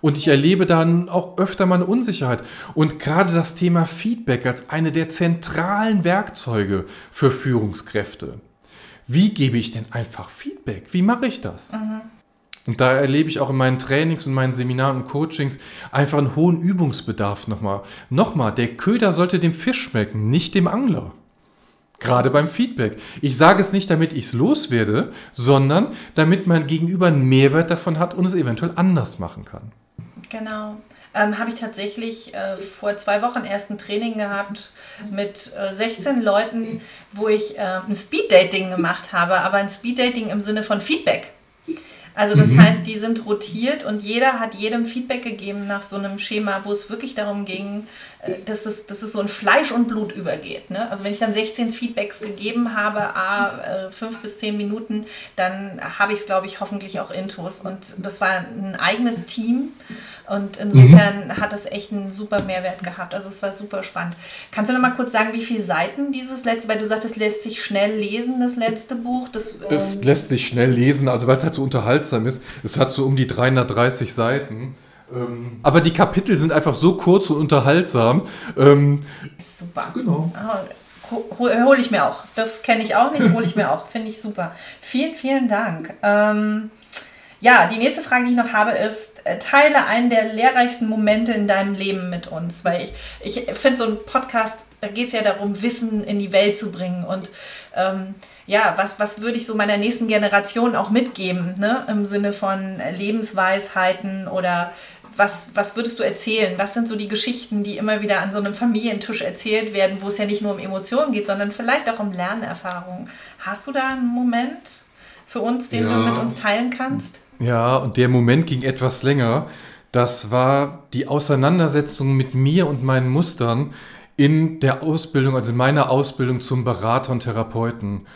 Und ich erlebe dann auch öfter mal eine Unsicherheit. Und gerade das Thema Feedback als eine der zentralen Werkzeuge für Führungskräfte. Wie gebe ich denn einfach Feedback? Wie mache ich das? Mhm. Und da erlebe ich auch in meinen Trainings und meinen Seminaren und Coachings einfach einen hohen Übungsbedarf nochmal. Nochmal, der Köder sollte dem Fisch schmecken, nicht dem Angler. Gerade beim Feedback. Ich sage es nicht, damit ich es loswerde, sondern damit mein Gegenüber einen Mehrwert davon hat und es eventuell anders machen kann. Genau. Ähm, habe ich tatsächlich äh, vor zwei Wochen erst ein Training gehabt mit äh, 16 Leuten, wo ich äh, ein Speed-Dating gemacht habe, aber ein Speed-Dating im Sinne von Feedback. Also das mhm. heißt, die sind rotiert und jeder hat jedem Feedback gegeben nach so einem Schema, wo es wirklich darum ging, dass es, dass es so in Fleisch und Blut übergeht. Ne? Also wenn ich dann 16 Feedbacks gegeben habe, a, äh, fünf bis zehn Minuten, dann habe ich es, glaube ich, hoffentlich auch intus. Und das war ein eigenes Team und insofern mhm. hat es echt einen super Mehrwert gehabt. Also es war super spannend. Kannst du noch mal kurz sagen, wie viele Seiten dieses letzte, weil du sagtest, lässt sich schnell lesen, das letzte Buch? Das, es ähm lässt sich schnell lesen, also weil es halt so unterhaltsam ist. Es hat so um die 330 Seiten. Ähm, aber die Kapitel sind einfach so kurz und unterhaltsam. Ähm, super. Genau. Oh, hole ich mir auch. Das kenne ich auch nicht, hole ich mir auch. Finde ich super. Vielen, vielen Dank. Ähm, ja, die nächste Frage, die ich noch habe, ist, äh, teile einen der lehrreichsten Momente in deinem Leben mit uns. Weil ich, ich finde so ein Podcast, da geht es ja darum, Wissen in die Welt zu bringen. Und ähm, ja, was, was würde ich so meiner nächsten Generation auch mitgeben, ne? im Sinne von Lebensweisheiten oder was, was würdest du erzählen? Was sind so die Geschichten, die immer wieder an so einem Familientisch erzählt werden, wo es ja nicht nur um Emotionen geht, sondern vielleicht auch um Lernerfahrungen? Hast du da einen Moment für uns, den ja. du mit uns teilen kannst? Ja, und der Moment ging etwas länger. Das war die Auseinandersetzung mit mir und meinen Mustern in der Ausbildung, also in meiner Ausbildung zum Berater und Therapeuten.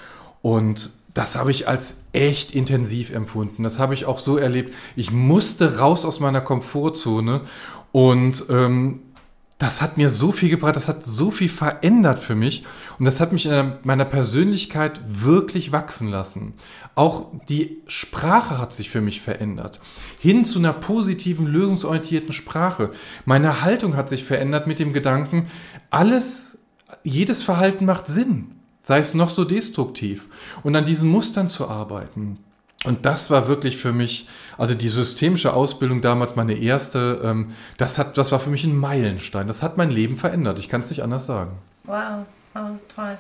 Und das habe ich als echt intensiv empfunden. Das habe ich auch so erlebt. Ich musste raus aus meiner Komfortzone und ähm, das hat mir so viel gebracht, das hat so viel verändert für mich und das hat mich in meiner Persönlichkeit wirklich wachsen lassen. Auch die Sprache hat sich für mich verändert. Hin zu einer positiven, lösungsorientierten Sprache. Meine Haltung hat sich verändert mit dem Gedanken, alles, jedes Verhalten macht Sinn, sei es noch so destruktiv. Und an diesen Mustern zu arbeiten. Und das war wirklich für mich, also die systemische Ausbildung damals, meine erste, ähm, das, hat, das war für mich ein Meilenstein. Das hat mein Leben verändert. Ich kann es nicht anders sagen. Wow, das ist toll.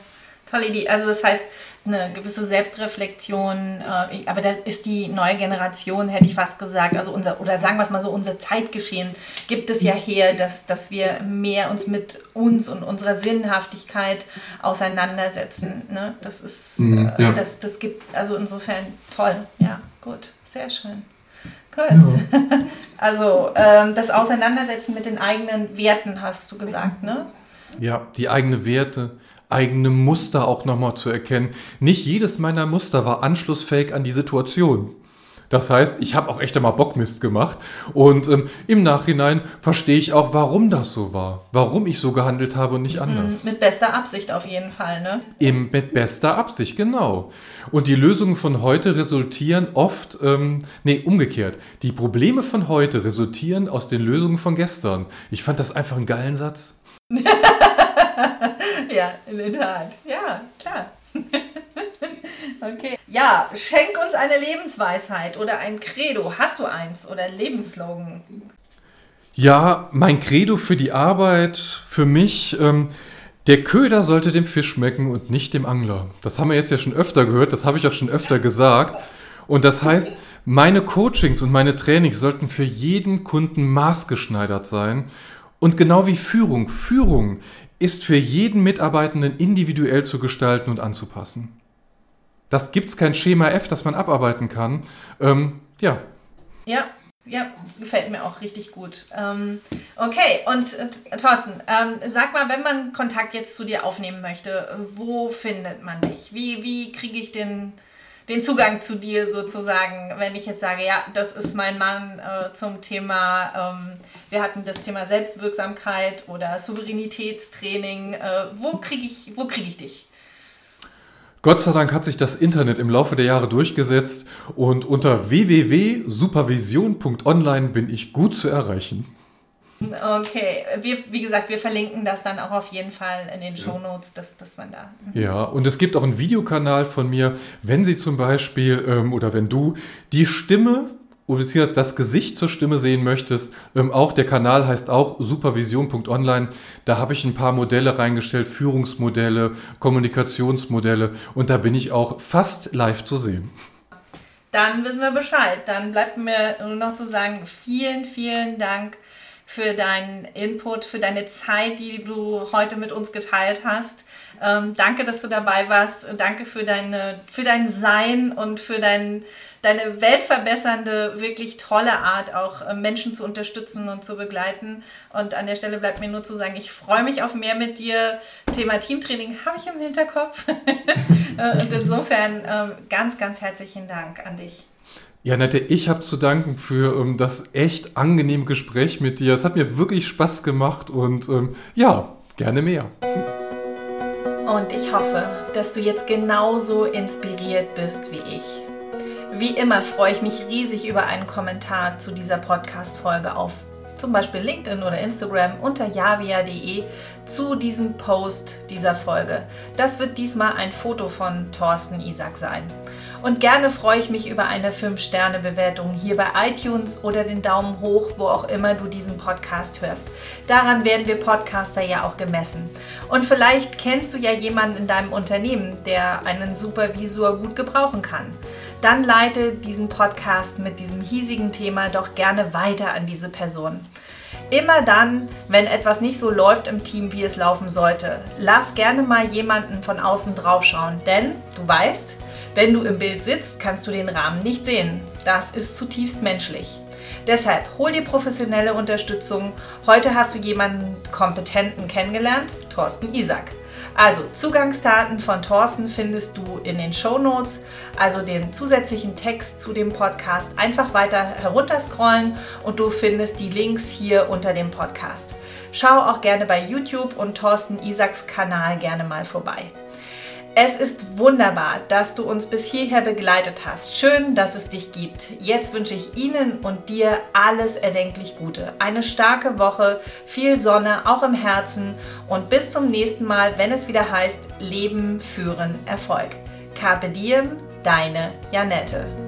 Tolle Idee. Also das heißt, eine gewisse Selbstreflexion, äh, aber das ist die neue Generation, hätte ich fast gesagt, also unser, oder sagen wir es mal so, unser Zeitgeschehen gibt es ja her, dass, dass wir mehr uns mit uns und unserer Sinnhaftigkeit auseinandersetzen. Ne? Das ist, mhm, äh, ja. das, das gibt, also insofern toll, ja, gut, sehr schön. Gut. Ja. [LAUGHS] Also ähm, das Auseinandersetzen mit den eigenen Werten hast du gesagt, ne? Ja, die eigenen Werte, eigene Muster auch nochmal zu erkennen. Nicht jedes meiner Muster war anschlussfähig an die Situation. Das heißt, ich habe auch echt einmal Bockmist gemacht und ähm, im Nachhinein verstehe ich auch, warum das so war, warum ich so gehandelt habe und nicht mhm, anders. Mit bester Absicht auf jeden Fall, ne? Eben mit bester Absicht, genau. Und die Lösungen von heute resultieren oft, ähm, nee, umgekehrt. Die Probleme von heute resultieren aus den Lösungen von gestern. Ich fand das einfach einen geilen Satz. [LAUGHS] [LAUGHS] ja, in der Tat. Ja, klar. [LAUGHS] okay. Ja, schenk uns eine Lebensweisheit oder ein Credo. Hast du eins oder Lebensslogan? Ja, mein Credo für die Arbeit, für mich, ähm, der Köder sollte dem Fisch schmecken und nicht dem Angler. Das haben wir jetzt ja schon öfter gehört, das habe ich auch schon öfter gesagt. Und das heißt, meine Coachings und meine Trainings sollten für jeden Kunden maßgeschneidert sein. Und genau wie Führung. Führung ist für jeden Mitarbeitenden individuell zu gestalten und anzupassen. Das gibt es kein Schema F, das man abarbeiten kann. Ähm, ja. Ja, ja, gefällt mir auch richtig gut. Ähm, okay, und äh, Thorsten, ähm, sag mal, wenn man Kontakt jetzt zu dir aufnehmen möchte, wo findet man dich? Wie, wie kriege ich den den Zugang zu dir sozusagen, wenn ich jetzt sage, ja, das ist mein Mann äh, zum Thema, ähm, wir hatten das Thema Selbstwirksamkeit oder Souveränitätstraining, äh, wo kriege ich, krieg ich dich? Gott sei Dank hat sich das Internet im Laufe der Jahre durchgesetzt und unter www.supervision.online bin ich gut zu erreichen. Okay, wir, wie gesagt, wir verlinken das dann auch auf jeden Fall in den Show Notes, dass, dass man da. Mhm. Ja, und es gibt auch einen Videokanal von mir, wenn Sie zum Beispiel ähm, oder wenn du die Stimme beziehungsweise das Gesicht zur Stimme sehen möchtest, ähm, auch der Kanal heißt auch supervision.online. Da habe ich ein paar Modelle reingestellt, Führungsmodelle, Kommunikationsmodelle und da bin ich auch fast live zu sehen. Dann wissen wir Bescheid. Dann bleibt mir nur noch zu sagen, vielen, vielen Dank für deinen Input, für deine Zeit, die du heute mit uns geteilt hast. Ähm, danke, dass du dabei warst. Danke für, deine, für dein Sein und für dein, deine weltverbessernde, wirklich tolle Art, auch äh, Menschen zu unterstützen und zu begleiten. Und an der Stelle bleibt mir nur zu sagen, ich freue mich auf mehr mit dir. Thema Teamtraining habe ich im Hinterkopf. [LAUGHS] Äh, und insofern ähm, ganz, ganz herzlichen Dank an dich. Ja, Nette, ich habe zu danken für ähm, das echt angenehme Gespräch mit dir. Es hat mir wirklich Spaß gemacht und ähm, ja, gerne mehr. Und ich hoffe, dass du jetzt genauso inspiriert bist wie ich. Wie immer freue ich mich riesig über einen Kommentar zu dieser Podcast-Folge auf zum Beispiel LinkedIn oder Instagram unter javia.de zu diesem Post dieser Folge. Das wird diesmal ein Foto von Thorsten Isaac sein. Und gerne freue ich mich über eine 5-Sterne-Bewertung hier bei iTunes oder den Daumen hoch, wo auch immer du diesen Podcast hörst. Daran werden wir Podcaster ja auch gemessen. Und vielleicht kennst du ja jemanden in deinem Unternehmen, der einen Supervisor gut gebrauchen kann. Dann leite diesen Podcast mit diesem hiesigen Thema doch gerne weiter an diese Person. Immer dann, wenn etwas nicht so läuft im Team, wie es laufen sollte, lass gerne mal jemanden von außen draufschauen, denn du weißt, wenn du im Bild sitzt, kannst du den Rahmen nicht sehen. Das ist zutiefst menschlich. Deshalb hol dir professionelle Unterstützung. Heute hast du jemanden Kompetenten kennengelernt, Thorsten Isaac. Also Zugangsdaten von Thorsten findest du in den Show Notes, also den zusätzlichen Text zu dem Podcast. Einfach weiter herunterscrollen und du findest die Links hier unter dem Podcast. Schau auch gerne bei YouTube und Thorsten Isaks Kanal gerne mal vorbei. Es ist wunderbar, dass du uns bis hierher begleitet hast. Schön, dass es dich gibt. Jetzt wünsche ich Ihnen und dir alles erdenklich Gute. Eine starke Woche, viel Sonne, auch im Herzen und bis zum nächsten Mal, wenn es wieder heißt Leben, Führen, Erfolg. Carpe Diem, deine Janette.